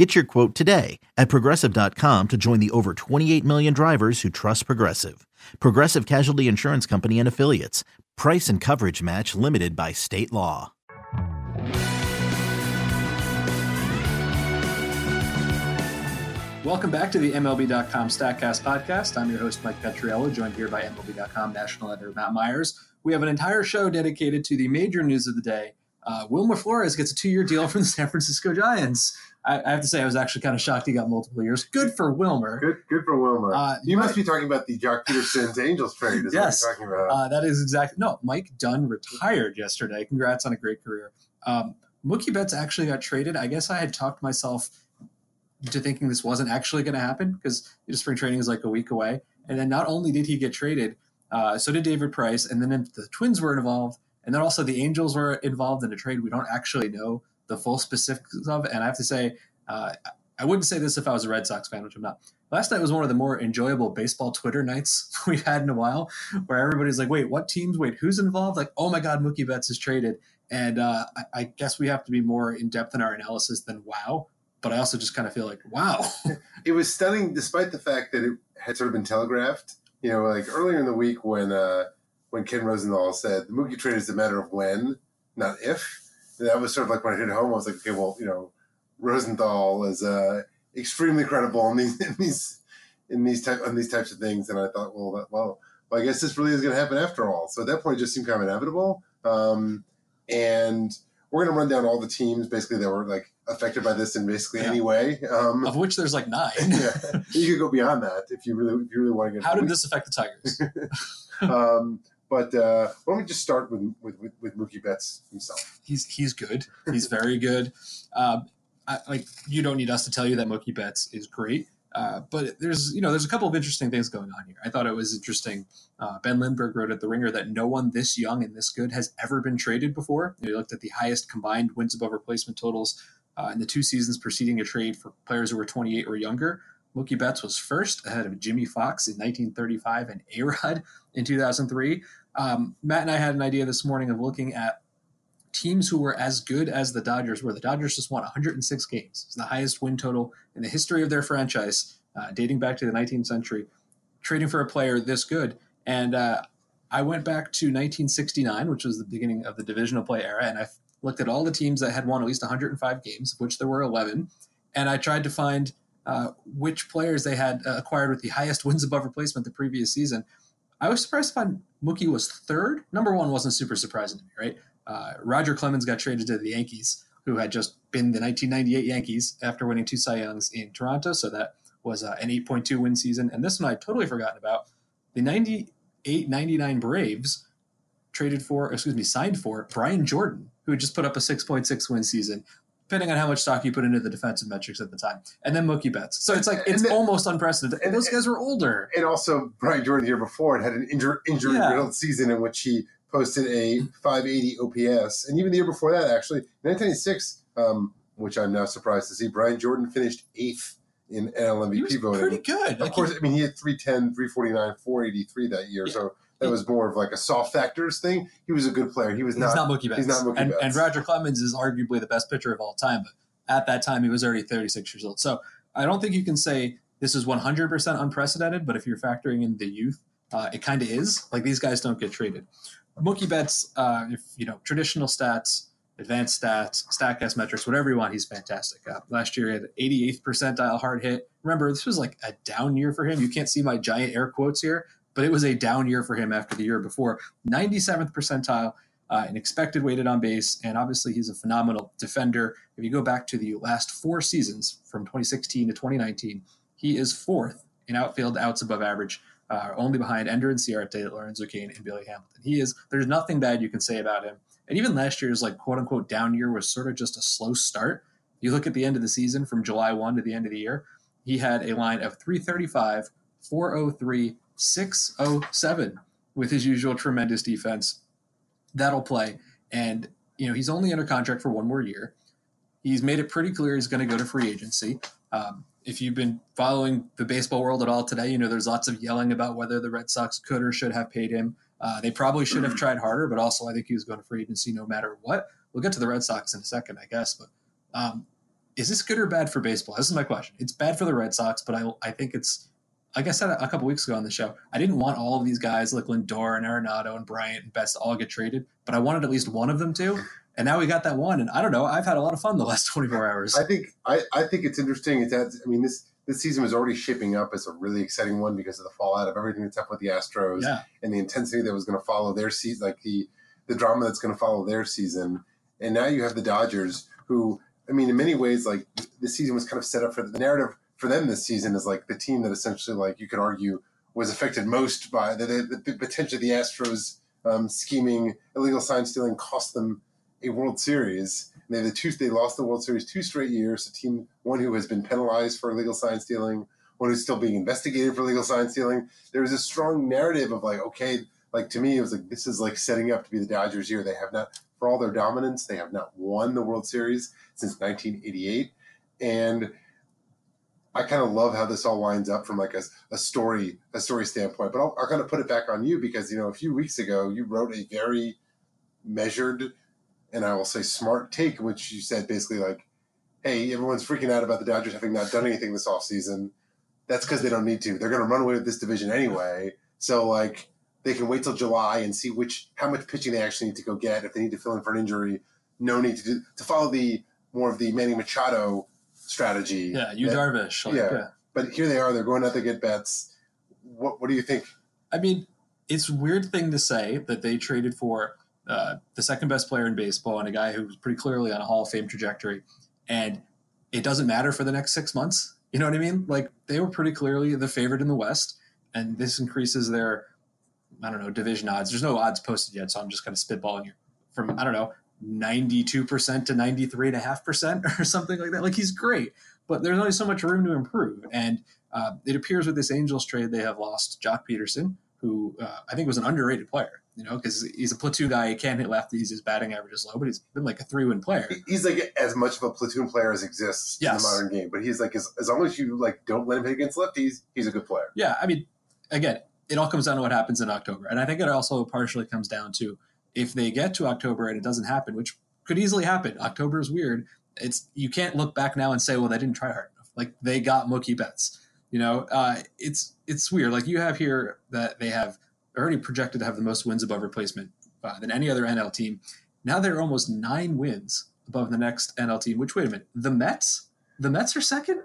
Get your quote today at progressive.com to join the over 28 million drivers who trust Progressive. Progressive Casualty Insurance Company and Affiliates. Price and coverage match limited by state law. Welcome back to the MLB.com StatCast podcast. I'm your host, Mike Petriello, joined here by MLB.com national editor Matt Myers. We have an entire show dedicated to the major news of the day. Uh, Wilmer Flores gets a two year deal from the San Francisco Giants. I, I, have to say, I was actually kind of shocked he got multiple years. Good for Wilmer. Good, good for Wilmer. Uh, you must be talking about the Joc Pederson's Angels trade. Is yes, what you're talking about. Uh, that is exactly no. Mike Dunn retired yesterday. Congrats on a great career. Um, Mookie Betts actually got traded. I guess I had talked myself to thinking this wasn't actually going to happen because the spring training is like a week away. And then not only did he get traded, uh, so did David Price, and then the Twins were involved, and then also the Angels were involved in a trade we don't actually know the full specifics of. And I have to say, uh, I wouldn't say this if I was a Red Sox fan, which I'm not. Last night was one of the more enjoyable baseball Twitter nights we've had in a while, where everybody's like, "Wait, what teams? Wait, who's involved?" Like, "Oh my God, Mookie Betts is traded." And uh, I, I guess we have to be more in depth in our analysis than wow. But I also just kind of feel like, wow. it was stunning, despite the fact that it had sort of been telegraphed. You know, like earlier in the week when uh, when Ken Rosenthal said the Mookie trade is a matter of when, not if. That was sort of like when I hit home. I was like, okay, well, you know, Rosenthal is uh, extremely credible in these in these in these type on these types of things, and I thought, well, that, well, well, I guess this really is going to happen after all. So at that point, it just seemed kind of inevitable. Um, and we're going to run down all the teams basically that were like affected by this in basically yeah. any way. Um, of which there's like nine. yeah, you could go beyond that if you really if you really want to get. How did this affect the Tigers? um, but uh, why don't we just start with, with, with, with Mookie Betts himself? He's he's good. He's very good. Um, I, like you don't need us to tell you that Mookie Betts is great. Uh, but there's you know there's a couple of interesting things going on here. I thought it was interesting. Uh, ben Lindbergh wrote at the Ringer that no one this young and this good has ever been traded before. He looked at the highest combined wins above replacement totals uh, in the two seasons preceding a trade for players who were 28 or younger. Mookie Betts was first ahead of Jimmie Foxx in 1935 and A Rod in 2003. Um, Matt and I had an idea this morning of looking at teams who were as good as the Dodgers were. The Dodgers just won 106 games. It's the highest win total in the history of their franchise, uh, dating back to the 19th century. Trading for a player this good, and uh, I went back to 1969, which was the beginning of the divisional play era, and I looked at all the teams that had won at least 105 games, of which there were 11, and I tried to find uh, which players they had uh, acquired with the highest wins above replacement the previous season. I was surprised to find Mookie was third. Number one wasn't super surprising to me, right? Uh, Roger Clemens got traded to the Yankees, who had just been the 1998 Yankees after winning two Cy Youngs in Toronto. So that was uh, an 8.2 win season. And this one I'd totally forgotten about. The 98 99 Braves traded for, excuse me, signed for Brian Jordan, who had just put up a 6.6 win season, depending on how much stock you put into the defensive metrics at the time. And then Mookie Betts. So it's like, it's then, almost unprecedented. And those guys were older. And also, Brian Jordan the year before had an injury injury riddled season in which he posted a 580 OPS. And even the year before that, actually, 1996, um, which I'm now surprised to see, Brian Jordan finished eighth in NL MVP voting. Pretty good. Of like course, he, I mean, he had 310, 349, 483 that year. Yeah. So that was more of like a soft factors thing. He was a good player. He was he's not, not Mookie Betts. He's not Mookie and, Betts. And Roger Clemens is arguably the best pitcher of all time. But at that time, he was already 36 years old. So I don't think you can say this is 100% unprecedented. But if you're factoring in the youth, uh, it kind of is. Like these guys don't get traded. Mookie Betts, uh, if you know traditional stats, advanced stats, Statcast metrics, whatever you want, he's fantastic. Uh, last year he had 88th percentile hard hit. Remember, this was like a down year for him. You can't see my giant air quotes here, but it was a down year for him after the year before. 97th percentile uh, in expected weighted on base, and obviously he's a phenomenal defender. If you go back to the last four seasons from 2016 to 2019, he is fourth in outfield outs above average uh, only behind Ender Inciarte, Lorenzo Cain, and Billy Hamilton. He is there's nothing bad you can say about him. And even last year's like quote unquote down year was sort of just a slow start. You look at the end of the season from July 1 to the end of the year, he had a line of 335, 403, 607 with his usual tremendous defense. That'll play. And, you know, he's only under contract for one more year. He's made it pretty clear he's going to go to free agency. Um, if you've been following the baseball world at all today, you know there's lots of yelling about whether the Red Sox could or should have paid him. Uh, they probably should have tried harder, but also I think he was going to free agency no matter what. We'll get to the Red Sox in a second, I guess. But um, is this good or bad for baseball? This is my question. It's bad for the Red Sox, but I, I think it's, like I said a couple weeks ago on the show, I didn't want all of these guys like Lindor and Arenado and Bryant and Betts to all get traded, but I wanted at least one of them to. And now we got that one, and I don't know. I've had a lot of fun the last 24 hours. I think I, I think it's interesting. It's I mean this this season was already shaping up as a really exciting one because of the fallout of everything that's up with the Astros yeah. and the intensity that was going to follow their season, like the the drama that's going to follow their season. And now you have the Dodgers, who I mean, in many ways, like the season was kind of set up for the narrative for them this season is like the team that essentially, like you could argue, was affected most by the, the, the potentially the Astros um, scheming, illegal sign stealing cost them a World Series. And they the two they lost the World Series two straight years. A team one who has been penalized for illegal sign stealing, one who's still being investigated for illegal sign stealing. There was a strong narrative of like, okay, like to me, it was like this is like setting up to be the Dodgers year. They have not, for all their dominance, they have not won the World Series since 1988, and I kind of love how this all lines up from like a, a story a story standpoint. But I'll, I'll kind of put it back on you because you know a few weeks ago you wrote a very measured and I will say smart take, which you said basically like, hey, everyone's freaking out about the Dodgers having not done anything this offseason. That's because they don't need to. They're going to run away with this division anyway. So like they can wait till July and see which how much pitching they actually need to go get. If they need to fill in for an injury, no need to do to follow the more of the Manny Machado strategy. Yeah, you that, Darvish. Like, yeah. yeah. But here they are. They're going out to get Betts. What What do you think? I mean, it's a weird thing to say that they traded for uh, the second best player in baseball and a guy who was pretty clearly on a Hall of Fame trajectory, and it doesn't matter for the next six months. You know what I mean? Like they were pretty clearly the favorite in the West, and this increases their, I don't know, division odds. There's no odds posted yet, so I'm just kind of spitballing you from I don't know, 92 percent to 93 and a half percent or something like that. Like he's great, but there's only so much room to improve, and uh, it appears with this Angels trade they have lost Joc Pederson, who uh, I think was an underrated player you know, because he's a platoon guy. He can't hit lefties. His batting average is low, but he's been like a three win player. He's like as much of a platoon player as exists Yes. in the modern game. But he's like as, as long as you like don't let him hit against lefties, he's a good player. Yeah, I mean, again, it all comes down to what happens in October, and I think it also partially comes down to if they get to October and it doesn't happen, which could easily happen. October is weird. It's you can't look back now and say, well, they didn't try hard enough. Like they got Mookie Betts. You know, uh, it's it's weird. Like you have here that they have already projected to have the most wins above replacement uh, than any other NL team. Now they're almost nine wins above the next NL team. Which wait a minute, the Mets? The Mets are second.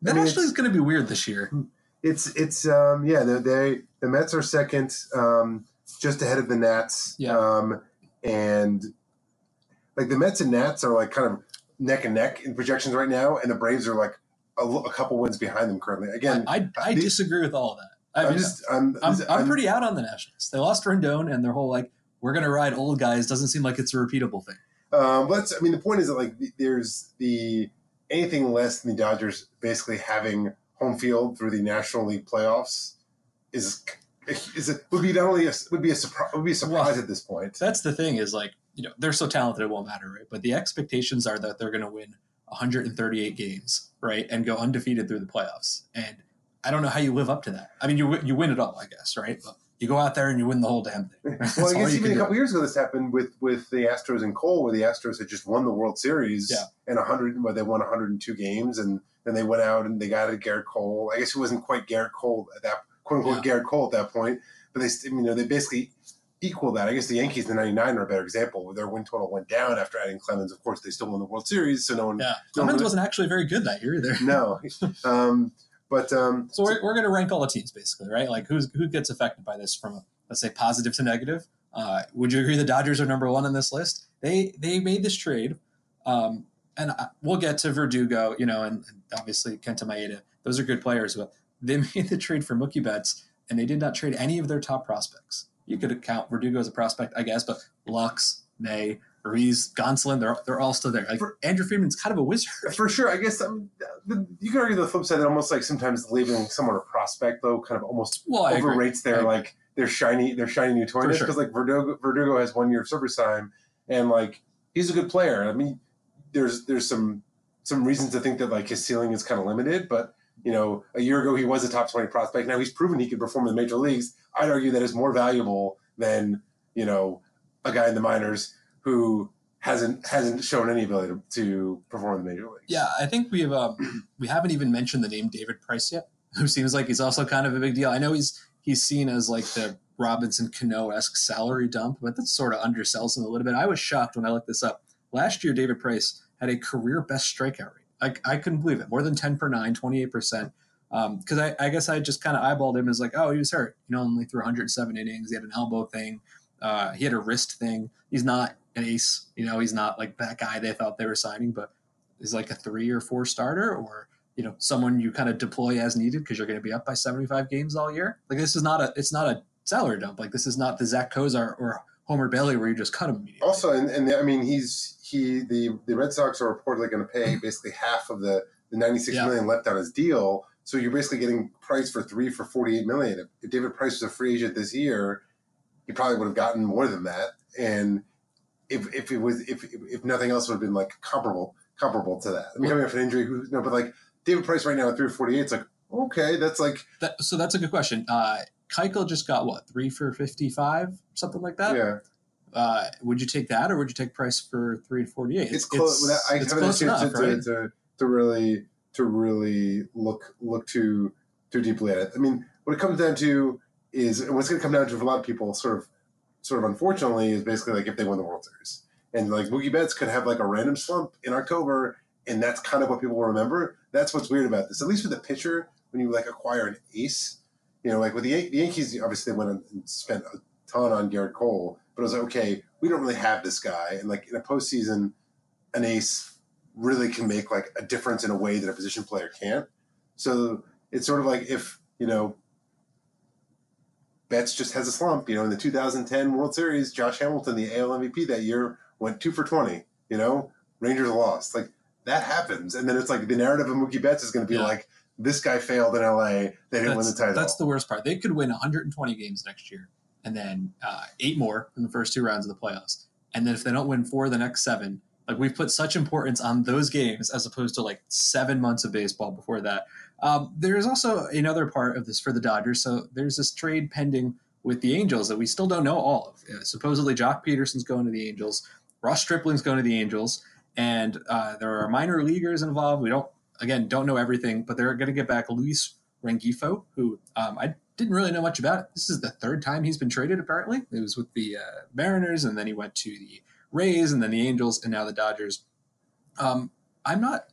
That mean, actually is going to be weird this year. It's it's um yeah they they the Mets are second, um, just ahead of the Nats. Yeah. Um, and like the Mets and Nats are like kind of neck and neck in projections right now, and the Braves are like a couple wins behind them currently. Again, I, I the- disagree with all of that. I I'm mean, just I'm I'm, this- I'm pretty out on the Nationals. They lost Rendon, and their whole like we're gonna ride old guys doesn't seem like it's a repeatable thing. Um, but I mean, the point is that like there's the anything less than the Dodgers basically having home field through the National League playoffs is is it would be not only a, would be a surprise would be a surprise at this point. That's the thing is like you know they're so talented it won't matter, right? But the expectations are that they're gonna win 138 games, right, and go undefeated through the playoffs. And I don't know how you live up to that. I mean, you you win it all, I guess, right? But you go out there and you win the whole damn thing. Well, I guess even a couple years ago, this happened with with the Astros and Cole, where the Astros had just won the World Series Yeah. and 100, where they won 102 games, and then they went out and they got a Garrett Cole. I guess it wasn't quite Garrett Cole at that quote unquote Yeah. Garrett Cole at that point, but they you know they basically equal that. I guess the Yankees in '99 are a better example, where their win total went down after adding Clemens. Of course, they still won the World Series, so no one Yeah, no Clemens one- wasn't actually very good that year either. no. Um, but um, So we're, we're going to rank all the teams basically, right? Like who's who gets affected by this from let's say positive to negative. Uh, would you agree the Dodgers are number one on this list? They they made this trade, um, and I, we'll get to Verdugo, you know, and, and obviously Kenta Maeda. Those are good players, but they made the trade for Mookie Betts, and they did not trade any of their top prospects. You could count Verdugo as a prospect, I guess, but Lux, May, Ruiz, Gonsolin, they're they're all still there. Like For- Andrew Friedman's kind of a wizard. For sure, I guess um, the, you can argue the flip side that almost like sometimes labeling someone a prospect though kind of almost Well, overrates their like their shiny their shiny new toy because sure. like Verdugo Verdugo has one year of service time and like he's a good player. I mean, there's there's some some reasons to think that like his ceiling is kind of limited, but you know, a year ago he was a top twenty prospect. Now he's proven he can perform in the major leagues. I'd argue that is more valuable than you know a guy in the minors who hasn't hasn't shown any ability to, to perform in the major leagues. Yeah, I think we've um, we haven't even mentioned the name David Price yet, who seems like he's also kind of a big deal. I know he's he's seen as like the Robinson Cano esque salary dump, but that sort of undersells him a little bit. I was shocked when I looked this up. Last year, David Price had a career best strikeout rate. I, I couldn't believe it. More than 10 per nine, 28%. Because I, I guess I just kind of eyeballed him as like, oh, he was hurt. You know, only threw 107 innings. He had an elbow thing. Uh, he had a wrist thing. He's not an ace. You know, he's not like that guy they thought they were signing, but he's like a three or four starter or you know someone you kind of deploy as needed because you're going to be up by 75 games all year. Like this is not a it's not a salary dump. Like this is not the Zack Cozart or Homer Bailey where you just cut him. Also, and, and I mean, he's he the the Red Sox are reportedly going to pay basically half of the the ninety six Yeah. million left on his deal. So you're basically getting Price for three for forty eight million. If, if David Price was a free agent this year, he probably would have gotten more than that. And if if it was if if nothing else would have been like comparable comparable to that. I mean, coming off an injury, who no, but like David Price right now at three forty eight, it's like okay, that's like That, so that's a good question. Uh, Keuchel just got what three for 55, something like that. yeah. Uh, would you take that or would you take Price for three to 48? it's close. I it's had a close enough, to, right? to, to, to really to really look look too too deeply at it. I mean, what it comes down to is, what's going to come down to for a lot of people, sort of, sort of unfortunately, is basically like if they win the World Series, and like Mookie Betts could have like a random slump in October, and that's kind of what people will remember. That's what's weird about this. At least with a pitcher, when you like acquire an ace, you know, like with the, Yan- the Yankees, obviously they went and spent a ton on Garrett Cole, but it was like, okay, we don't really have this guy, and like in a postseason, an ace really can make like a difference in a way that a position player can't. So it's sort of like if you know Betts just has a slump. You know, in the 2010 World Series, Josh Hamilton, the AL MVP that year, went two for 20. You know, Rangers lost. Like that happens, and then it's like the narrative of Mookie Betts is going to be Yeah. like this guy failed in LA. They didn't win the title. that's the worst part. They could win 120 games next year, and then uh, eight more in the first two rounds of the playoffs. And then if they don't win four the next seven, like we've put such importance on those games as opposed to like seven months of baseball before that. Um, there is also another part of this for the Dodgers. So there's this trade pending with the Angels that we still don't know all of. Uh, supposedly, Joc Pederson's going to the Angels. Ross Stripling's going to the Angels, and uh, there are minor leaguers involved. We don't again don't know everything, but they're going to get back Luis Rengifo, who um, I didn't really know much about. It. This is the third time he's been traded. Apparently, it was with the uh, Mariners, and then he went to the Rays, and then the Angels, and now the Dodgers. Um, I'm not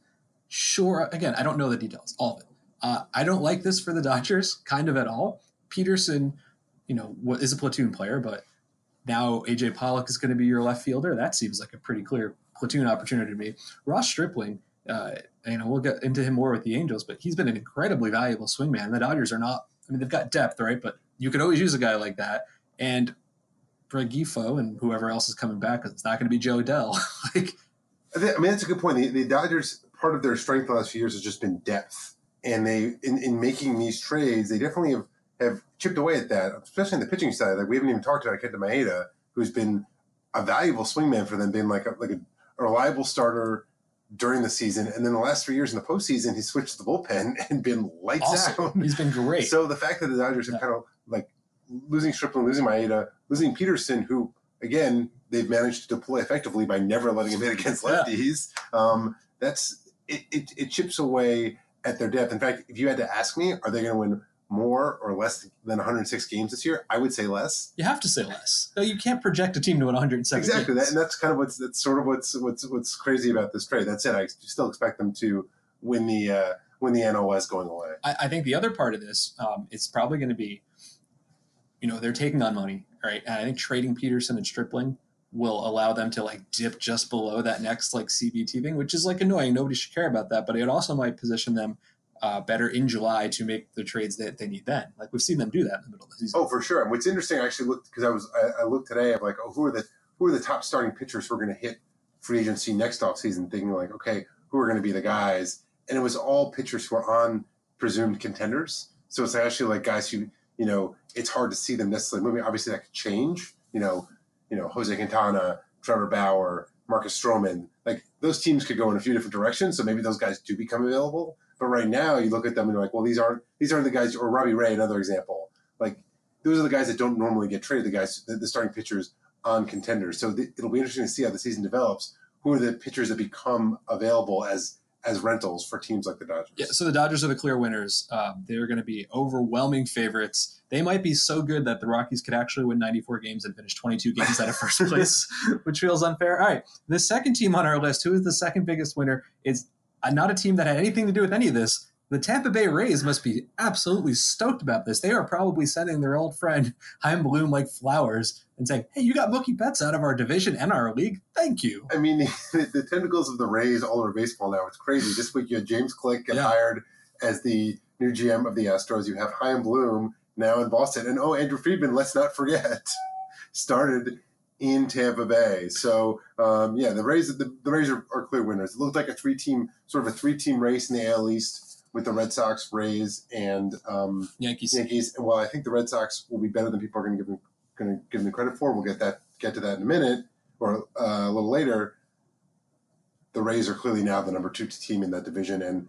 sure. Again, I don't know the details, all of it. Uh, I don't like this for the Dodgers, kind of at all. Pederson, you know, wa- is a platoon player, but now AJ Pollock is going to be your left fielder. That seems like a pretty clear platoon opportunity to me. Ross Stripling, uh, you know, we'll get into him more with the Angels, but he's been an incredibly valuable swingman. The Dodgers are not. I mean, they've got depth, right? But you could always use a guy like that. And Rengifo and whoever else is coming back, it's not going to be Jo Adell. like, I, think, I mean, that's a good point. The, the Dodgers, part of their strength the last few years has just been depth. And they, in, in making these trades, they definitely have, have chipped away at that, especially on the pitching side. Like we haven't even talked about Kenta Maeda, who's been a valuable swingman for them, being like a, like a reliable starter during the season. And then the last three years in the postseason, he switched to the bullpen and been lights awesome. out. He's been great. So the fact that the Dodgers have kind of like losing Stripling, losing Maeda, losing Pederson, who again they've managed to deploy effectively by never letting him hit against Yeah. lefties. Um, that's it, it. It chips away at their depth. In fact, if you had to ask me, are they going to win more or less than 106 games this year? I would say less. you have to say less. No, you can't project a team to win 107 Exactly, that, and that's kind of what's that's sort of what's what's what's crazy about this trade. That's it. I still expect them to win the uh, win the NOS going away. I, I think the other part of this um, is probably going to be, you know, they're taking on money, right? And I think trading Pederson and Stripling will allow them to like dip just below that next like CBT thing, which is like annoying. Nobody should care about that, but it also might position them uh, better in July to make the trades that they need then. Like we've seen them do that in the middle of the season. Oh, for sure. And what's interesting, I actually looked because I was I, I looked today of like, oh, who are the who are the top starting pitchers who are going to hit free agency next offseason? Thinking like, okay, who are going to be the guys? And it was all pitchers who are on presumed contenders. So it's actually like guys who you know it's hard to see them necessarily moving. Obviously, that could change. You know, you know, Jose Quintana, Trevor Bauer, Marcus Stroman, like those teams could go in a few different directions. So maybe those guys do become available. But right now, you look at them and you're like, well, these aren't these aren't the guys. Or Robbie Ray, another example. Like those are the guys that don't normally get traded. The guys, the, the starting pitchers on contenders. So it'll be interesting to see how the season develops. Who are the pitchers that become available as as rentals for teams like the Dodgers? Yeah, so the Dodgers are the clear winners. Um, they're going to be overwhelming favorites. They might be so good that the Rockies could actually win 94 games and finish 22 games out of first place, which feels unfair. All right, the second team on our list, who is the second biggest winner, is not a team that had anything to do with any of this. The Tampa Bay Rays must be absolutely stoked about this. They are probably sending their old friend Chaim Bloom like flowers and saying, "Hey, you got Mookie Betts out of our division and our league. Thank you." I mean, the, the tentacles of the Rays all over baseball now. It's crazy. This week you had James Click get Yeah. hired as the new GM of the Astros. You have Chaim Bloom now in Boston, and oh, Andrew Friedman. Let's not forget, started in Tampa Bay. So um, yeah, the Rays the, the Rays are, are clear winners. It looked like a three team sort of a three team race in the AL East with the Red Sox, Rays, and um, Yankees. Yankees. And while I think the Red Sox will be better than people are going to give them going to give them credit for, we'll get that get to that in a minute or uh, a little later. The Rays are clearly now the number two team in that division and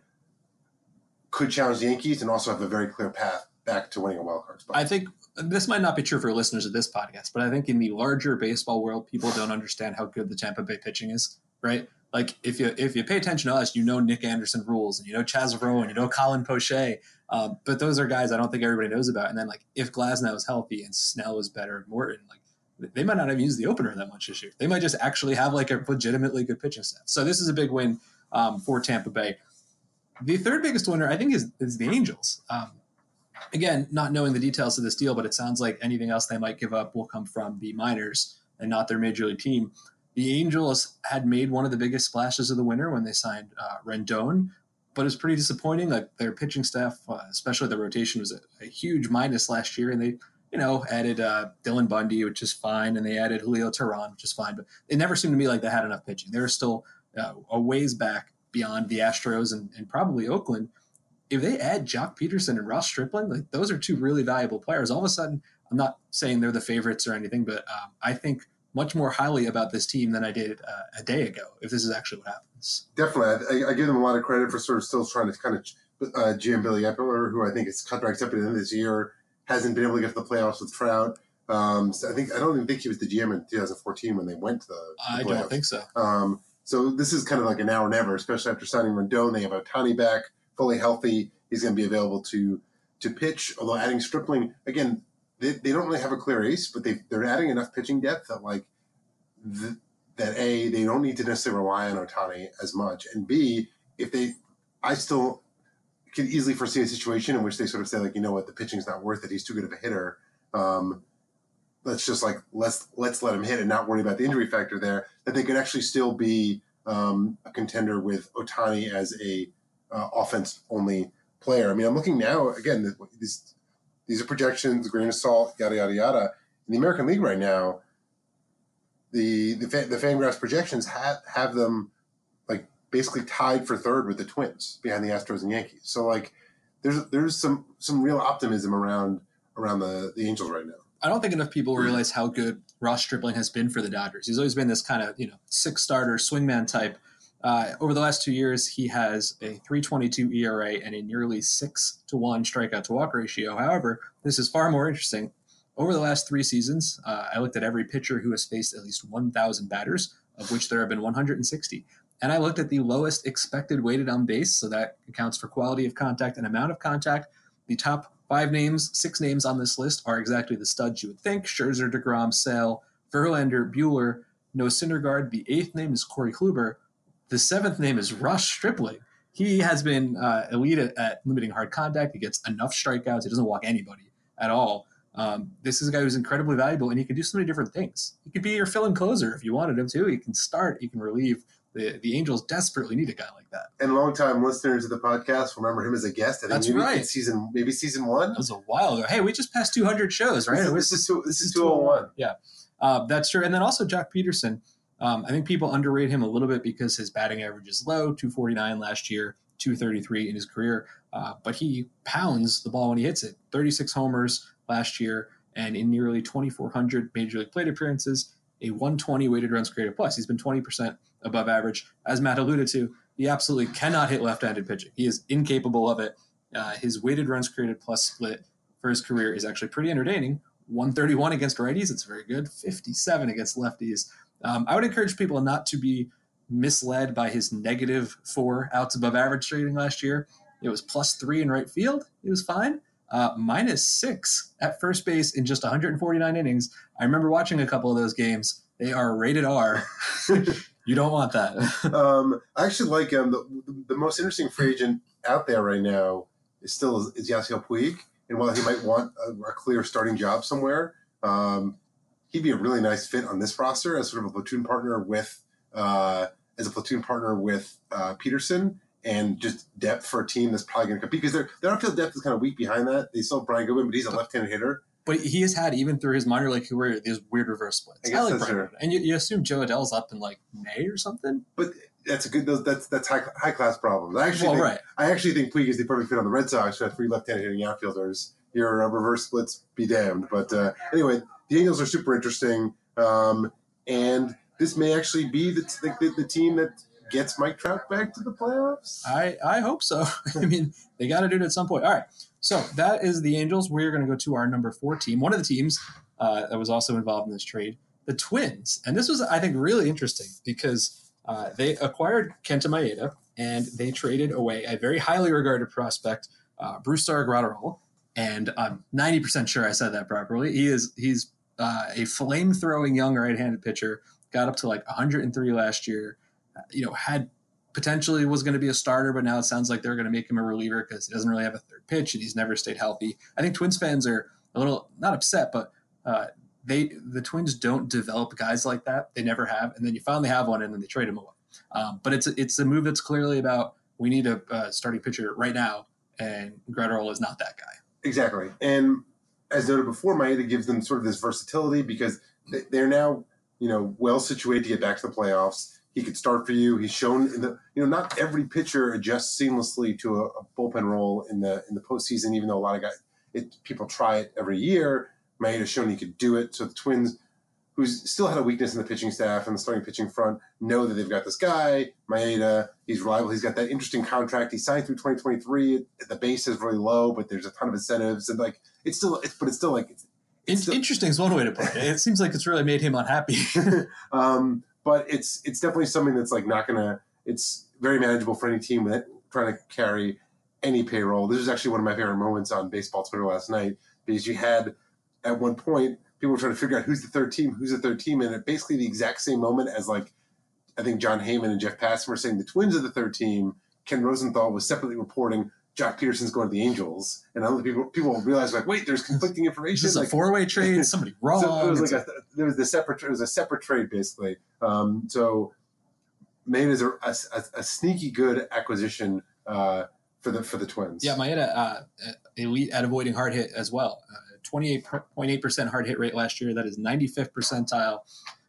could challenge the Yankees and also have a very clear path back to winning a wild card spot. I think this might not be true for listeners of this podcast, but I think in the larger baseball world, people don't understand how good the Tampa Bay pitching is, right? Like if you if you pay attention to us, you know Nick Anderson rules, and you know Chaz Rowan, you know Colin Poche, um, but those are guys I don't think everybody knows about. And then like if Glasnow is healthy and Snell is better and Morton, like they might not have used the opener that much this year. They might just actually have like a legitimately good pitching staff. So this is a big win um, for Tampa Bay. The third biggest winner, I think, is is the Angels. Um, again, not knowing the details of this deal, but it sounds like anything else they might give up will come from the minors and not their major league team. The Angels had made one of the biggest splashes of the winter when they signed uh, Rendon, but it's pretty disappointing. Like their pitching staff, uh, especially the rotation, was a, a huge minus last year, and they, you know, added uh, Dylan Bundy, which is fine, and they added Julio Teheran, which is fine, but it never seemed to me like they had enough pitching. They were still uh, a ways back beyond the Astros and, and probably Oakland if they add Joc Pederson and Ross Stripling, like those are two really valuable players. All of a sudden, I'm not saying they're the favorites or anything, but um, I think much more highly about this team than I did uh, a day ago. If this is actually what happens, Definitely, I, I give them a lot of credit for sort of still trying to kind of uh, GM Billy Eppler, who I think is contract up at the end of this year, hasn't been able to get to the playoffs with Trout. Um, so I think I don't even think he was the GM in 2014 when they went to the, the I playoffs. don't think so. Um, so this is kind of like an or never, especially after signing Rendon. They have Ohtani back, fully healthy. He's going to be available to to pitch. Although adding Stripling again, they, they don't really have a clear ace, but they they're adding enough pitching depth that like th- that a they don't need to necessarily rely on Ohtani as much, and b if they, I still could easily foresee a situation in which they sort of say like you know what the pitching's not worth it. He's too good of a hitter. Um, let's just like let's let's let him hit and not worry about the injury factor there. That they could actually still be um, a contender with Ohtani as a uh, offense only player. I mean, I'm looking now again. These these are projections, grain of salt, yada yada yada. In the American League right now, the the, the Fangraphs projections have have them like basically tied for third with the Twins behind the Astros and Yankees. So like, there's there's some some real optimism around around the the Angels right now. I don't think enough people realize how good Ross Stripling has been for the Dodgers. He's always been this kind of you know six starter swingman type. Uh, over the last two years, he has a 3.22 ERA and a nearly six to one strikeout to walk ratio. However, this is far more interesting. Over the last three seasons, uh, I looked at every pitcher who has faced at least 1,000 batters, of which there have been 160. And I looked at the lowest expected weighted on base, so that accounts for quality of contact and amount of contact. The top five names, six names on this list are exactly the studs you would think Scherzer, DeGrom, Sale, Verlander, Buehler, no Syndergaard. The eighth name is Corey Kluber. The seventh name is Ross Stripling. He has been uh, elite at, at limiting hard contact. He gets enough strikeouts. He doesn't walk anybody at all. Um, this is a guy who's incredibly valuable, and he can do so many different things. He could be your fill-in closer if you wanted him to. He can start. He can relieve. The the Angels desperately need a guy like that. And longtime listeners of the podcast remember him as a guest. I That's maybe right. season maybe season one. That was a while ago. Hey, we just passed 200 shows, right? This It is, was- this is, two, this is 201. Yeah, uh, that's true. And then also Joc Pederson. Um, I think people underrate him a little bit because his batting average is low 249 last year, 233 in his career. Uh, but he pounds the ball when he hits it 36 homers, last year, and in nearly 2,400 major league plate appearances, a 120 weighted runs created plus. He's been 20% above average. As Matt alluded to, he absolutely cannot hit left handed pitching. He is incapable of it. Uh, his weighted runs created plus split for his career is actually pretty entertaining. 131 against righties, it's very good. 57 against lefties. Um, I would encourage people not to be misled by his negative four outs above average rating last year. It was plus three in right field. It was fine. Uh, minus six at first base in just 149 innings. I remember watching a couple of those games. They are rated R. you don't want that. um, I actually like him. Um, the, the, most interesting free agent out there right now is still is Yasiel Puig. And while he might want a, a clear starting job somewhere, um, he'd be a really nice fit on this roster as sort of a platoon partner with uh, as a platoon partner with uh, Pederson and just depth for a team that's probably going to compete because their their outfield depth is kind of weak behind that. They still have Brian Goodwin, but he's a left-handed hitter. But he has had even through his minor league career these weird reverse splits. I, guess I like Brian and you, you, assume Jo Adell's up in like May or something. But that's a good. That's that's high high class problems. I actually, well, think, right. I actually think Puig is the perfect fit on the Red Sox. Who have three left-handed hitting outfielders. Your uh, reverse splits be damned. But uh, anyway, the Angels are super interesting, um, and this may actually be the, the, the team that gets Mike Trout back to the playoffs? I, I hope so. I mean, they got to do it at some point. All right. So that is the Angels. We're going to go to our number four team, one of the teams uh, that was also involved in this trade, the Twins. And this was, I think, really interesting because uh, they acquired Kenta Maeda and they traded away a very highly regarded prospect, uh, Brusdar Graterol. And I'm 90% sure I said that properly. He is he's uh, a flame throwing young right handed pitcher. Got up to like 103 last year you know, had potentially was going to be a starter, but now it sounds like they're going to make him a reliever because he doesn't really have a third pitch and he's never stayed healthy. I think Twins fans are a little not upset, but uh, they the Twins don't develop guys like that. They never have, and then you finally have one, and then they trade him away. Um, but it's a, it's a move that's clearly about we need a, a starting pitcher right now, and Graterol is not that guy. Exactly, and as noted before, Maeda gives them sort of this versatility because they're now you know well situated to get back to the playoffs he could start for you. He's shown in the you know not every pitcher adjusts seamlessly to a, a bullpen role in the in the postseason. Even though a lot of guys, it, people try it every year. Maeda's shown he could do it. So the Twins, who's still had a weakness in the pitching staff and the starting pitching front, know that they've got this guy Maeda. He's reliable. He's got that interesting contract. He signed through 2023. The base is really low, but there's a ton of incentives and like it's still. It's, but it's still like. It's, it's still, interesting is one way to put it. It seems like it's really made him unhappy. um, but it's it's definitely something that's like not gonna. It's very manageable for any team that trying to carry any payroll. This is actually one of my favorite moments on baseball Twitter last night because you had at one point people were trying to figure out who's the third team, who's the third team, and at basically the exact same moment as like I think Jon Heyman and Jeff Passan were saying the Twins are the third team. Ken Rosenthal was separately reporting Joc Pederson's going to the Angels, and other people people realize like, wait, there's conflicting information. This is like, a four way trade. Somebody wrong. So it was like a, there was a separate. It was a separate trade basically. Um, so Maeda is a, a, a, sneaky good acquisition uh, for the for the Twins. Yeah, Maeda uh, elite at avoiding hard hit as well. Uh, Twenty eight point eight percent hard hit rate last year. That is ninety fifth percentile.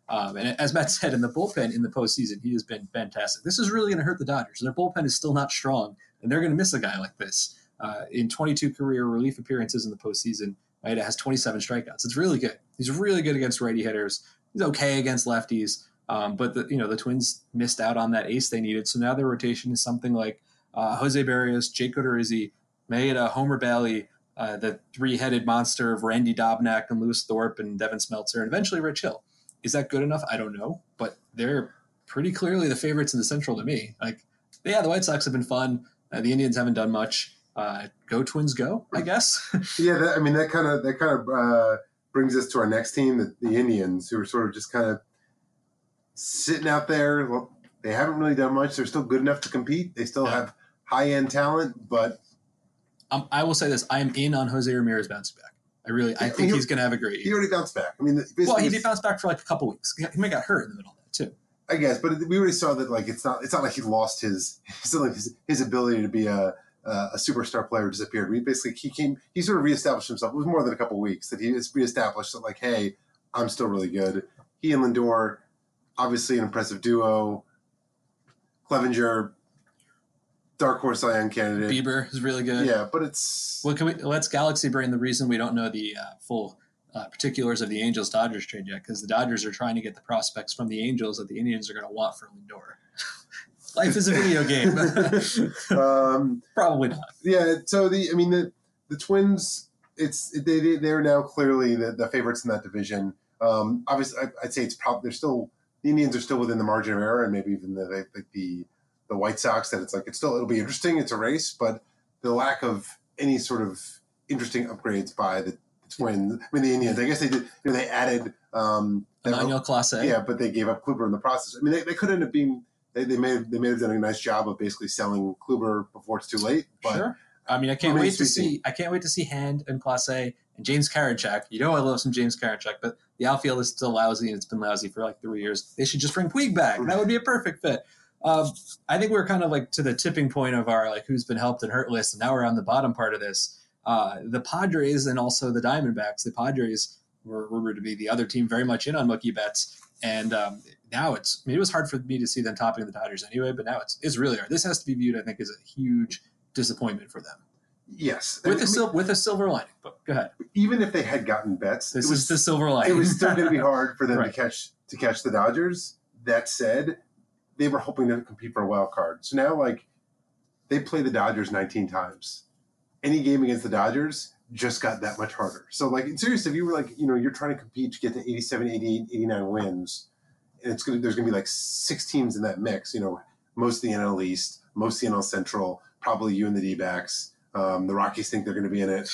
Um, and as Matt said, in the bullpen in the postseason, he has been fantastic. This is really going to hurt the Dodgers. Their bullpen is still not strong and they're going to miss a guy like this. Uh, in 22 career relief appearances in the postseason, Maeda has 27 strikeouts. It's really good. He's really good against righty hitters. He's okay against lefties, um, but the, you know the Twins missed out on that ace they needed. So now their rotation is something like uh, Jose Berrios, Jake Odorizzi, Maeda, Homer Bailey, uh, the three-headed monster of Randy Dobnak and Lewis Thorpe and Devin Smeltzer, and eventually Rich Hill. Is that good enough? I don't know, but they're pretty clearly the favorites in the Central to me. Like, yeah, the White Sox have been fun. Uh, the Indians haven't done much. Uh, go Twins, go! I guess. yeah, that, I mean that kind of that kind of uh, brings us to our next team, the, the, Indians, who are sort of just kind of sitting out there. Well, they haven't really done much. They're still good enough to compete. They still have high end talent, but um, I will say this: I am in on Jose Ramirez bouncing back. I really, I think he, he's going to have a great year. He already bounced back. I mean, well, he did bounce back for like a couple weeks. He may got hurt in the middle of that too. I guess, but we already saw that like it's not it's not like he lost his still like his, his ability to be a a superstar player disappeared. We basically he came he sort of reestablished himself. It was more than a couple weeks that he has reestablished that like hey I'm still really good. He and Lindor, obviously an impressive duo. Clevinger dark horse Cy Young candidate. Bieber is really good. Yeah, but it's Well, can we let's Galaxy Brain the reason we don't know the uh, full uh, particulars of the Angels Dodgers trade yet because the Dodgers are trying to get the prospects from the Angels that the Indians are going to want for Lindor. Life is a video game. um, Probably not. yeah. So the I mean the the Twins. It's they they- they're now clearly the, the favorites in that division. Um, obviously, I, I'd say it's probably they're still the Indians are still within the margin of error, and maybe even the like the the White Sox. That it's like it's still it'll be interesting. It's a race, but the lack of any sort of interesting upgrades by the Twins. I mean the Indians. I guess they did. You know, they added. Um, Emmanuel Clase. yeah, but they gave up Kluber in the process. I mean, they, they could end up being they, they may have, they may have done a nice job of basically selling Kluber before it's too late. But sure. I mean, I can't wait to see. I can't wait to see Hand and Clase and James Karinchak. You know, I love some James Karinchak, but the outfield is still lousy, and it's been lousy for like three years. They should just bring Puig back. That would be a perfect fit. Um, I think we're kind of like to the tipping point of our like who's been helped and hurt list, and now we're on the bottom part of this. Uh, the Padres and also the Diamondbacks. The Padres were rumored to be the other team very much in on Mookie Betts, and um, now it's. I mean, it was hard for me to see them topping the Dodgers anyway, but now it's it's really hard. This has to be viewed, I think, as a huge disappointment for them yes, with I a mean, sil- with a silver lining. But go ahead. even if they had gotten Betts, This it was, is the silver lining. it was still going to be hard for them Right. to catch to catch the Dodgers. That said, they were hoping to compete for a wild card. So now, like, they play the Dodgers 19 times. Any game against the Dodgers just got that much harder. So, like, seriously, if you were like, you know, you're trying to compete to get to 87, 88, 89 wins, and it's gonna there's gonna be like six teams in that mix. You know, most of the NL East, most of the NL Central, probably you and the D-backs. Um, the Rockies think they're going to be in it.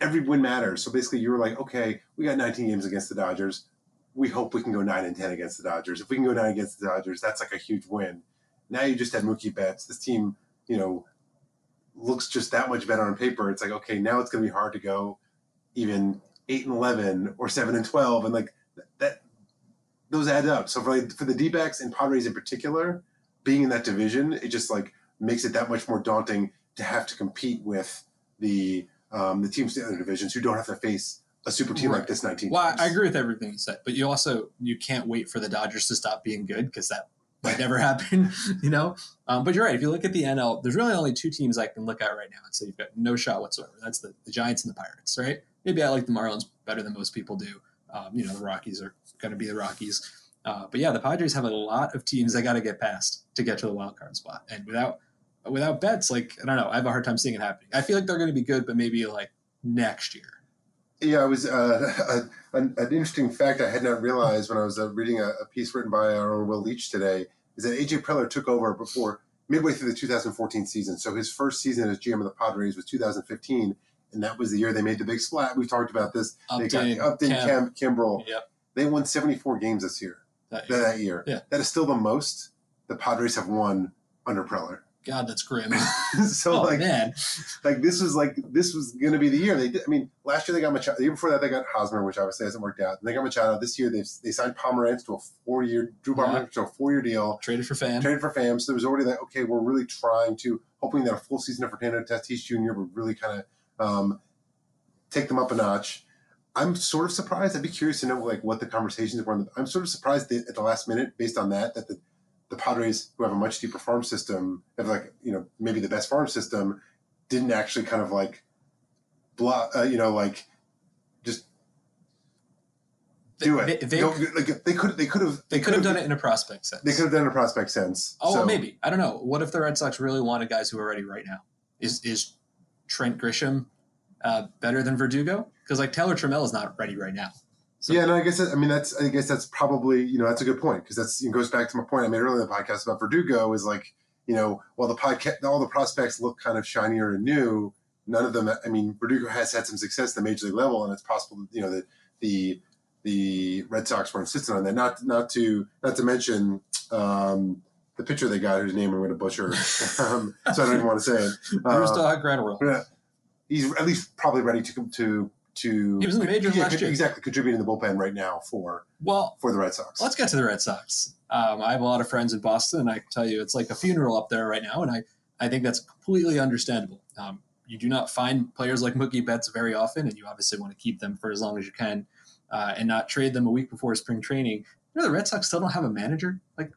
Every win matters. So basically, you were like, okay, we got 19 games against the Dodgers. We hope we can go nine and 10 against the Dodgers. If we can go nine against the Dodgers, that's like a huge win. Now you just had Mookie Betts. This team, you know, looks just that much better on paper. It's like, okay, now it's going to be hard to go even eight and 11 or seven and 12. And like that, those add up. So for, like, for the D-backs and Padres in particular, being in that division, it just like makes it that much more daunting to have to compete with the um, the teams in the other divisions who don't have to face a super team like this 19 Well, times. I agree with everything you said, but you also you can't wait for the Dodgers to stop being good because that might never happen, you know. Um, but you're right. If you look at the NL, there's really only two teams I can look at right now and say you've got no shot whatsoever. That's the, the Giants and the Pirates, right? Maybe I like the Marlins better than most people do. Um, you know, the Rockies are going to be the Rockies. Uh, but yeah, the Padres have a lot of teams they got to get past to get to the wild card spot, and without without Betts, like I don't know, I have a hard time seeing it happening. I feel like they're going to be good, but maybe like next year. Yeah, it was uh, a, an, an interesting fact I had not realized when I was uh, reading a, a piece written by our own Will Leitch today is that AJ Preller took over before midway through the 2014 season. So his first season as GM of the Padres was 2015, and that was the year they made the big splat. We've talked about this. They got Upton, Upton, Kemp. Kimbrel. Yep. They won 74 games this year. That That, that year. Yeah. That is still the most the Padres have won under Preller. God, that's grim. so oh like man, like this was like this was going to be the year they did. I mean, last year they got Machado. The year before that they got Hosmer, which obviously hasn't worked out. And they got Machado. This year they they signed Pomeranz to a four year Drew Yeah. Pomeranz to a four year deal. traded for Pham. Traded for Pham. So there was already like, okay, we're really trying to hoping that a full season of Fernando Tatis Jr. would really kind of um, take them up a notch. I'm sort of surprised. I'd be curious to know like what the conversations were. I'm sort of surprised that at the last minute, based on that, that the the Padres, who have a much deeper farm system, have like you know maybe the best farm system, didn't actually kind of like, blah, uh, you know, like just do it. They, they, like they could they could have they could have done it in a prospect sense. They could have done it in a prospect sense. Oh, So- maybe. I don't know. What if the Red Sox really wanted guys who are ready right now? Is is Trent Grisham uh, better than Verdugo? Because like Taylor Trammell is not ready right now. So, yeah, no, I guess that, I mean that's I guess that's probably you know that's a good point because that's it goes back to my point I made earlier in the podcast about Verdugo is like you know while the podcast all the prospects look kind of shinier and new, none of them. I mean Verdugo has had some success at the major league level, and it's possible you know that the the Red Sox were insistent on that. Not not to not to mention um, the pitcher they got whose name I'm going to butcher, um, so I don't even want to say it. Bruce Uh, Dog Granderol. yeah. he's at least probably ready to come to to. He was in the majors yeah, last year. Exactly, contributing the bullpen right now for Well, for the Red Sox. let's get to the Red Sox. Um, I have a lot of friends in Boston, and I can tell you it's like a funeral up there right now, and I, I think that's completely understandable. Um, you do not find players like Mookie Betts very often, and you obviously want to keep them for as long as you can, uh, and not trade them a week before spring training. You know, the Red Sox still don't have a manager. Like,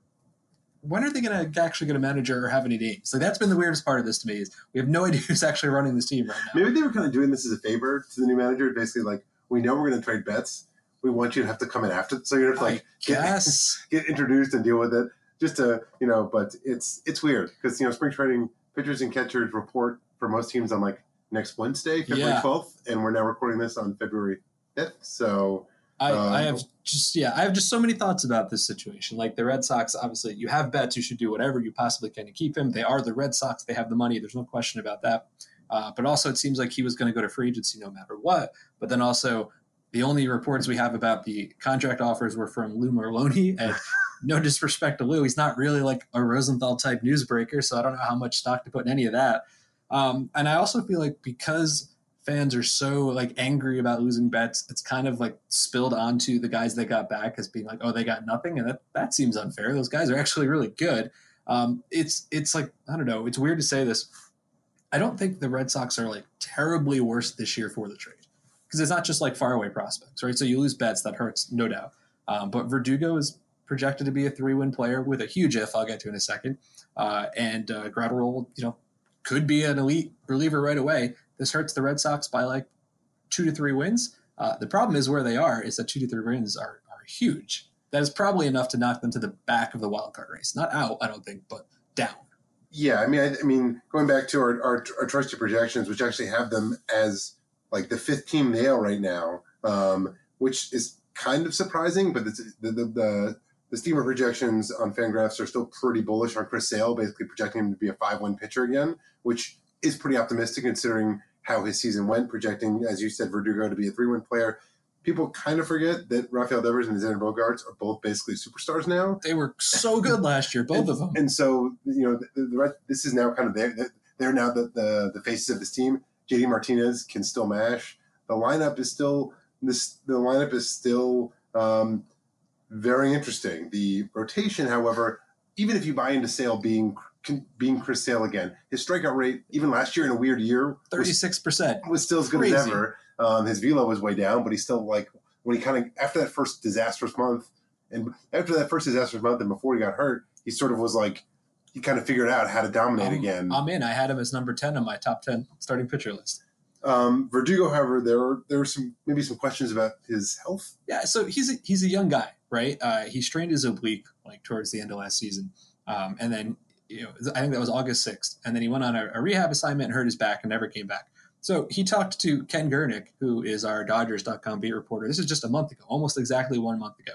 when are they going to actually get a manager or have any names? Like that's been the weirdest part of this to me is we have no idea who's actually running this team right now. Maybe they were kind of doing this as a favor to the new manager. Basically, like we know we're going to trade Betts. We want you to have to come in after, so you're to like get, get introduced and deal with it. Just to you know, but it's it's weird because you know spring training pitchers and catchers report for most teams on like next Wednesday, February twelfth, yeah. and we're now recording this on February fifth. So I, um, I, have just yeah, I have just so many thoughts about this situation. Like the Red Sox, obviously, you have Betts. You should do whatever you possibly can to keep him. They are the Red Sox. They have the money. There's no question about that. Uh, but also, it seems like he was going to go to free agency no matter what. But then also, the only reports we have about the contract offers were from Lou Merloni. And no disrespect to Lou, he's not really like a Rosenthal type newsbreaker. So I don't know how much stock to put in any of that. Um, and I also feel like because fans are so like angry about losing Betts it's kind of like spilled onto the guys that got back as being like, oh, they got nothing, and that that seems unfair. Those guys are actually really good. Um, it's it's like I don't know. It's weird to say this. I don't think the Red Sox are like terribly worse this year for the trade because it's not just like faraway prospects, right? So you lose Betts that hurts, no doubt. Um, but Verdugo is projected to be a three-win player with a huge if. I'll get to in a second. Uh, and uh, you know, could be an elite reliever right away. This hurts the Red Sox by like two to three wins. Uh, the problem is where they are is that two to three wins are, are huge. That is probably enough to knock them to the back of the wild card race. Not out, I don't think, but down. Yeah, I mean, I, I mean, going back to our, our, our trusted projections, which actually have them as like the fifth team nail right now, um, which is kind of surprising. But the the, the, the steamer projections on Fangraphs are still pretty bullish on Chris Sale, basically projecting him to be a five win pitcher again, which is pretty optimistic considering how his season went, projecting, as you said, Verdugo to be a three win player. People kind of forget that Rafael Devers and Xander Bogaerts are both basically superstars now. They were so good last year, both and, of them. And so, you know, the, the, this is now kind of their, they're now the, the, the faces of this team. JD Martinez can still mash. The lineup is still this. The lineup is still um, very interesting. The rotation, however, even if you buy into Sale being being Chris Sale again. His strikeout rate, even last year in a weird year, thirty six percent was still as good Crazy. as ever. Um, his velo was way down, but he's still like when he kind of after that first disastrous month, and after that first disastrous month, and before he got hurt, he sort of was like he kind of figured out how to dominate um, again. I'm in. I had him as number ten on my top ten starting pitcher list. Um, Verdugo, however, there were there were some maybe some questions about his health. Yeah, so he's a, he's a young guy, right? Uh, he strained his oblique like towards the end of last season, um, and then you know, I think that was August 6th. And then he went on a, a, rehab assignment and hurt his back and never came back. So he talked to Ken Gurnick, who is our Dodgers.com beat reporter. This is just a month ago, almost exactly one month ago.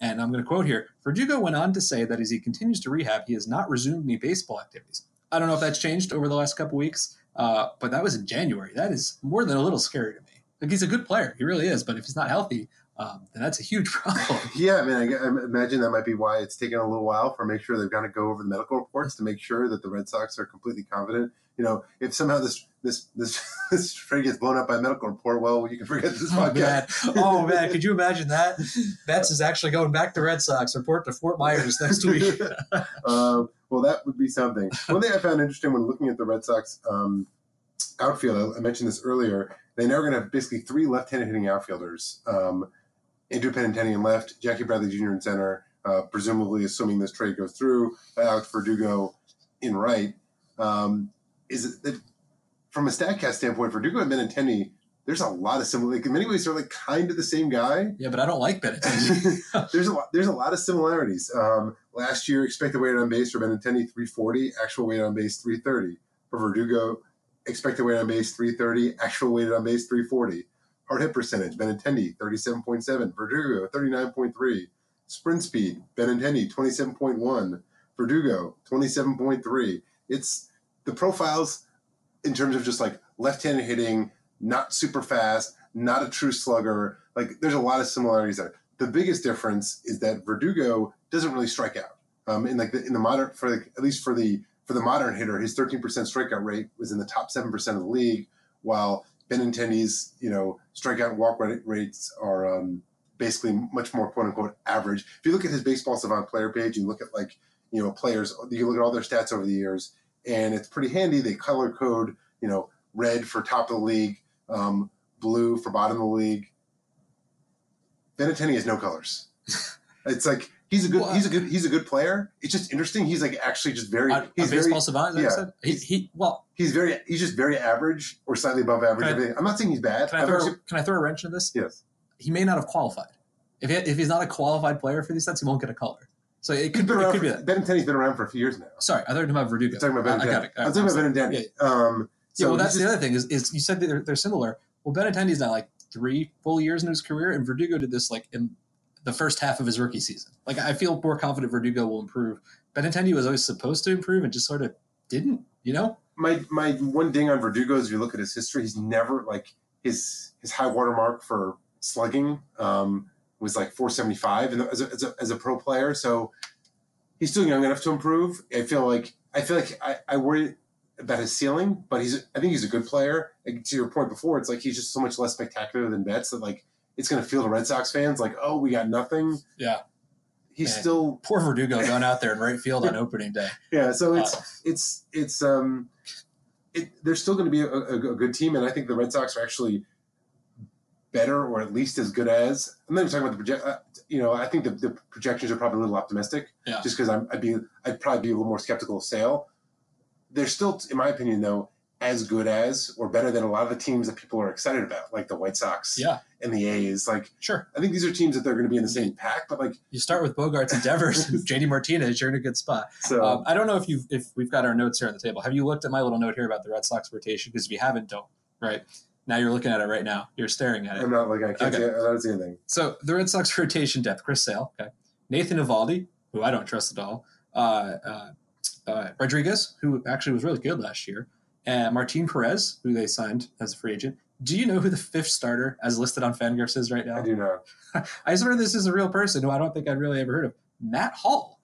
And I'm going to quote here Verdugo went on to say that as he continues to rehab, he has not resumed any baseball activities. I don't know if that's changed over the last couple weeks, uh, but that was in January. That is more than a little scary to me. Like he's a good player, he really is. But if he's not healthy, um, then that's a huge problem. yeah, I mean, I, I, imagine that might be why it's taken a little while for make sure they've got to go over the medical reports to make sure that the Red Sox are completely confident. You know, if somehow this this this this trade gets blown up by a medical report, well, you can forget this oh, podcast. Man. Oh man, could you imagine that? Betts is actually going back to Red Sox. Report to Fort Myers next week. um, well, that would be something. One thing I found interesting when looking at the Red Sox um, outfield, I mentioned this earlier. They're now are going to have basically three left-handed hitting outfielders. Um, Andrew Benintendi in left, Jackie Bradley Jr. in center, uh, presumably assuming this trade goes through, Alex Verdugo in right. Um, is it that from a Statcast standpoint, Verdugo and Benintendi, there's a lot of similar. Like in many ways, they're like kind of the same guy. Yeah, but I don't like Benintendi. there's a lot. There's a lot of similarities. Um, last year, expected weight on base for Benintendi 340, actual weight on base 330. For Verdugo, expected weight on base 330, actual weight on base 340. Hard hit percentage, Benintendi, 37.7. Verdugo, 39.3. Sprint speed, Benintendi, 27.1. Verdugo, 27.3. It's the profiles in terms of just like left-handed hitting, not super fast, not a true slugger. Like there's a lot of similarities there. The biggest difference is that Verdugo doesn't really strike out. Um, in like the, in the modern for like, at least for the for the modern hitter, his 13% strikeout rate was in the top seven percent of the league, while Benintendi's, you know, strikeout and walk rates are um, basically much more quote unquote average. If you look at his baseball savant player page, you look at like, you know, players, you look at all their stats over the years, and it's pretty handy. They color code, you know, red for top of the league, um, blue for bottom of the league. Benintendi has no colors. it's like He's a good. Well, he's a good. He's a good player. It's just interesting. He's like actually just very. A, a he's baseball very. savant, yeah. He, he, well, He's very. He's just very average or slightly above average. I, I'm not saying he's bad. can I, throw, actually- can I throw a wrench in this? yes. He may not have qualified. If, he, if he's not a qualified player for these sets, he won't get a color. So it could, been it could be For, that. Benintendi's been around for a few years now. Sorry, I thought you were talking about Verdugo. I'm talking about I- I got Benintendi. it. I'm talking about Benintendi. Um, Yeah, so well, that's he's the other thing is, is you said that they're, they're similar. Well, Benintendi's now like three full years in his career, and Verdugo did this like in the first half of his rookie season. Like I feel more confident Verdugo will improve. Benintendi was always supposed to improve and just sort of didn't. You know? my my one ding on Verdugo is if you look at his history, he's never like his his high water mark for slugging um, was like 475 and as a, as a as a pro player. So he's still young enough to improve. I feel like I feel like I, I worry about his ceiling, but he's I think he's a good player. Like, to your point before, it's like he's just so much less spectacular than Betts that like it's going to feel to Red Sox fans like oh we got nothing. Yeah. He's Yeah. still Poor Verdugo going out there in right field on opening day. yeah. So it's Uh, it's it's um it, they're still going to be a, a, a good team and i think the red sox are actually better or at least as good as i'm not even talking about the project uh, you know i think the, the projections are probably a little optimistic Yeah. just because i'd be i'd probably be a little more skeptical of sale they're still in my opinion though as good as or better than a lot of the teams that people are excited about like the white sox yeah, and the a's like sure. i think these are teams that they're going to be in the same pack but like You start with Bogaerts and Devers and JD Martinez, you're in a good spot. so Um, I don't know if you if we've got our notes here on the table. Have you looked at my little note here about the Red Sox rotation? Because if you haven't, don't. Right now, you're looking at it right now. You're staring at it. i'm not like i can't Okay. see, i don't see anything So the Red Sox rotation depth: Chris Sale, okay, Nathan Eovaldi, who I don't trust at all, uh, uh, uh, Rodriguez, who actually was really good last year, and Martin Perez, who they signed as a free agent. Do you know who the fifth starter, as listed on Fangraphs, is right now? i do not I swear this is a real person who I don't think I'd really ever heard of. Matt Hall.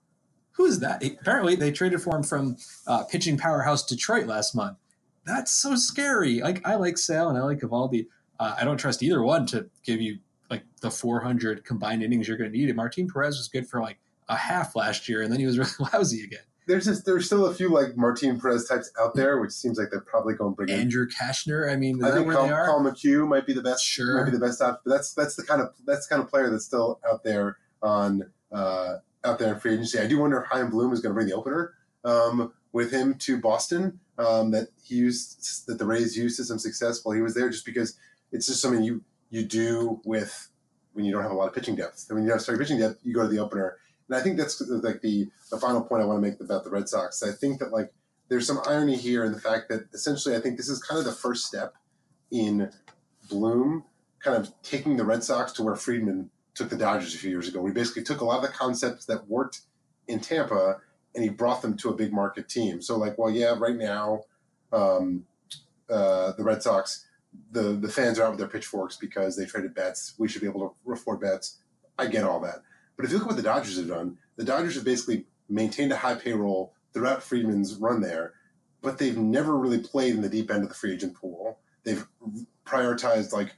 Who is that? Apparently, they traded for him from uh, pitching powerhouse Detroit last month. That's so scary. Like I like Sale and I like Eovaldi. Uh, I don't trust either one to give you like the 400 combined innings you're going to need. And Martin Perez was good for like a half last year, and then he was really lousy again. There's just there's still a few like Martin Perez types out there, which seems like they're probably going to bring in. Andrew Cashner. I mean, I think where Carl, they are? Carl McHugh might be the best. Sure. might be the best option. But that's that's the kind of that's the kind of player that's still out there on uh, out there in free agency. I do wonder if Chaim Bloom is going to bring the opener um, with him to Boston. Um, that he used that the Rays used to some success while he was there, just because it's just something you you do with when you don't have a lot of pitching depth. And when you don't have starting pitching depth, you go to the opener. And I think that's like the the final point I want to make about the Red Sox. I think that like there's some irony here in the fact that essentially I think this is kind of the first step in Bloom kind of taking the Red Sox to where Friedman took the Dodgers a few years ago. We basically took a lot of the concepts that worked in Tampa and he brought them to a big market team. So like, well, yeah, right now, um, uh, the Red Sox, the the fans are out with their pitchforks because they traded Betts. We should be able to afford Betts. I get all that, but if you look at what the Dodgers have done, the Dodgers have basically maintained a high payroll throughout Friedman's run there, but they've never really played in the deep end of the free agent pool. They've prioritized like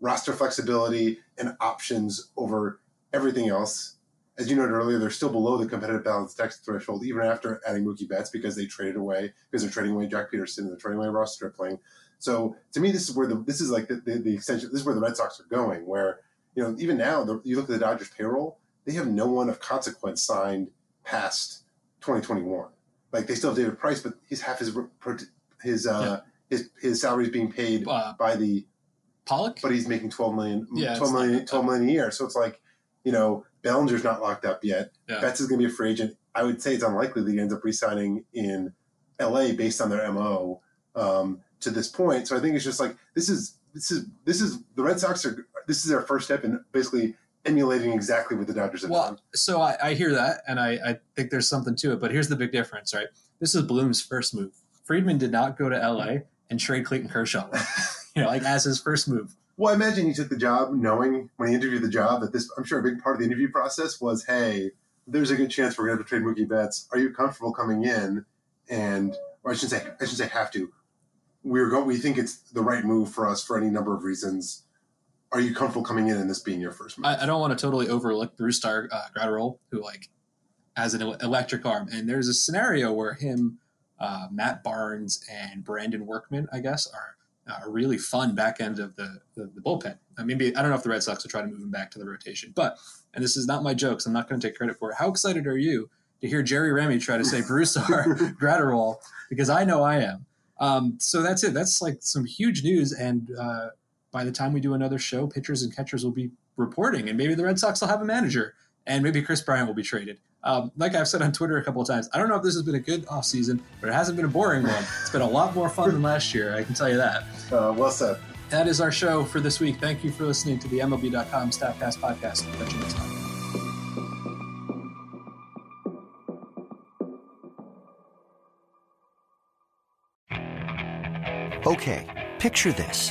roster flexibility and options over everything else. As you noted earlier, they're still below the competitive balance tax threshold even after adding Mookie Betts because they traded away because they're trading away Joc Pederson, and they're trading away Ross Stripling. So to me, this is where the this is like the, the, the extension. This is where the Red Sox are going. Where you know even now, the, you look at the Dodgers payroll, they have no one of consequence signed past 2021. Like they still have David Price, but he's half his his uh, his his salary is being paid Uh, by the Pollock. but he's making 12 million, Yeah, 12 it's million, not- 12 million a year. So it's like, you know, Bellinger's not locked up yet. Yeah. Betts is going to be a free agent. I would say it's unlikely that he ends up re-signing in LA based on their MO um, to this point. So I think it's just like, this is, this is, this is the Red Sox are, this is their first step in basically emulating exactly what the Dodgers have Well, done. so I, I hear that, and I, I think there's something to it. But here's the big difference, right? This is Bloom's first move. Friedman did not go to LA and trade Clayton Kershaw, you know, like as his first move. Well, I imagine he took the job knowing when he interviewed the job that this, I'm sure a big part of the interview process was, hey, there's a good chance we're going to have to trade Mookie Betts. Are you comfortable coming in? And, or I shouldn't say, I shouldn't say have to. We're going, we think it's the right move for us for any number of reasons. Are you comfortable coming in and this being your first move? I, I don't want to totally overlook Brusdar uh, Graterol, who like has an electric arm. And there's a scenario where him, uh, Matt Barnes, and Brandon Workman, I guess, are a really fun back end of the, the, the bullpen. Uh, maybe I don't know if the Red Sox will try to move him back to the rotation, but and this is not my jokes. I'm not going to take credit for it. How excited are you to hear Jerry Remy try to say Brusdar Graterol? Because I know I am. Um, so that's it. That's like some huge news. And uh, by the time we do another show, pitchers and catchers will be reporting, and maybe the Red Sox will have a manager, and maybe Kris Bryant will be traded. Um, like I've said on Twitter a couple of times, I don't know if this has been a good offseason, but it hasn't been a boring one. It's been a lot more fun than last year, I can tell you that. Uh, well said. That is our show for this week. Thank you for listening to the MLB.com Statcast podcast. Catch you next time. Okay, picture this.